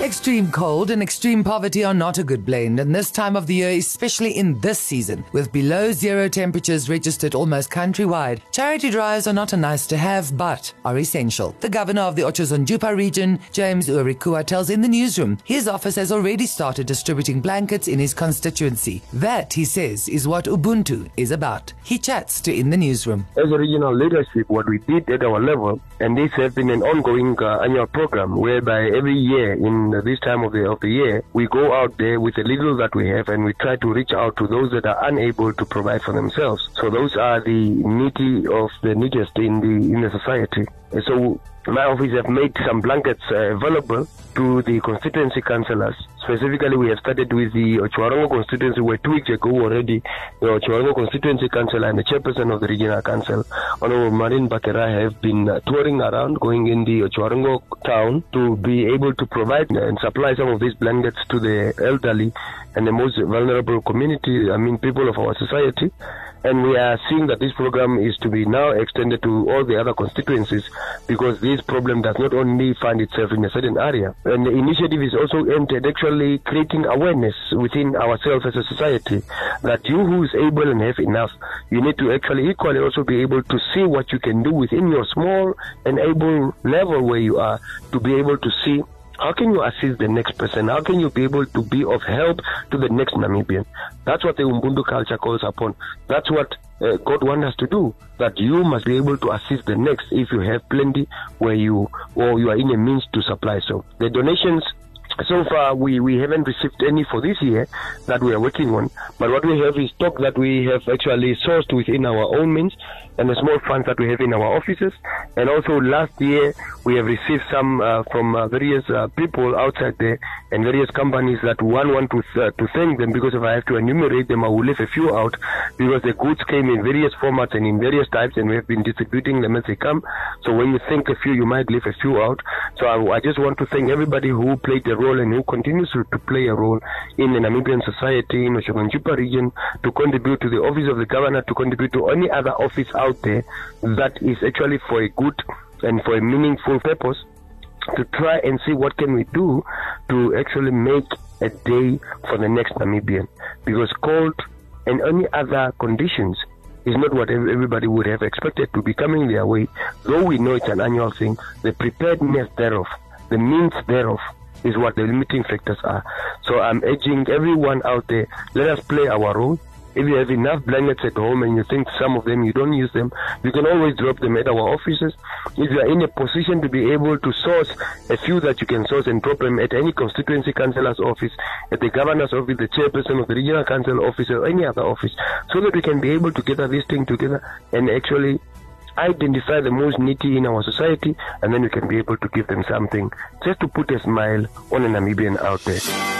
Extreme cold and extreme poverty are not a good blend, and this time of the year, especially in this season, with below zero temperatures registered almost countrywide, charity drives are not a nice to have, but are essential. The governor of the Otjozondjupa region, James Uerikua, tells in the newsroom his office has already started distributing blankets in his constituency. That, he says, is what Ubuntu is about. He chats to In the Newsroom. As a regional leadership, what we did at our level, and this has been an ongoing uh, annual program whereby every year in this time of the of the year, we go out there with the little that we have, and we try to reach out to those that are unable to provide for themselves. So those are the needy of the neediest in the in the society. So my office have made some blankets uh, available to the constituency councillors. Specifically, we have started with the Otjiwarongo constituency, where two weeks ago already, the Otjiwarongo constituency council and the chairperson of the regional council, Honorable Marin Bakera, have been uh, touring around, going in the Otjiwarongo town to be able to provide and supply some of these blankets to the elderly and the most vulnerable community, I mean, people of our society. And we are seeing that this program is to be now extended to all the other constituencies because this problem does not only find itself in a certain area. And the initiative is also aimed at actually creating awareness within ourselves as a society that you who is able and have enough, you need to actually equally also be able to see what you can do within your small and able level where you are to be able to see how can you assist the next person? How can you be able to be of help to the next Namibian? That's what the Ubuntu culture calls upon. That's what uh, God wants us to do. That you must be able to assist the next if you have plenty where you or you are in a means to supply. So the donations so far we, we haven't received any for this year that we are working on. But what we have is stock that we have actually sourced within our own means and the small funds that we have in our offices. And also last year we have received some uh, from uh, various uh, people outside there and various companies that one want to uh, to thank them because if I have to enumerate them I will leave a few out because the goods came in various formats and in various types and we have been distributing them as they come. So when you think a few you might leave a few out so I, I just want to thank everybody who played a role and who continues to, play a role in the Namibian society in the Otjozondjupa region to contribute to the office of the governor to contribute to any other office out there that is actually for a good and for a meaningful purpose to try and see what can we do to actually make a day for the next Namibian. Because cold and any other conditions is not what everybody would have expected to be coming their way. Though we know it's an annual thing the preparedness thereof the means thereof is what the limiting factors are. So i'm urging everyone out there let us play our role if you have enough blankets at home and you think some of them you don't use them, you can always drop them at our offices. If you are in a position to be able to source a few that you can source and drop them at any constituency councillor's office, at the governor's office, the chairperson of the regional council office, or any other office, so that we can be able to gather this thing together and actually identify the most needy in our society and then we can be able to give them something just to put a smile on a Namibian out there.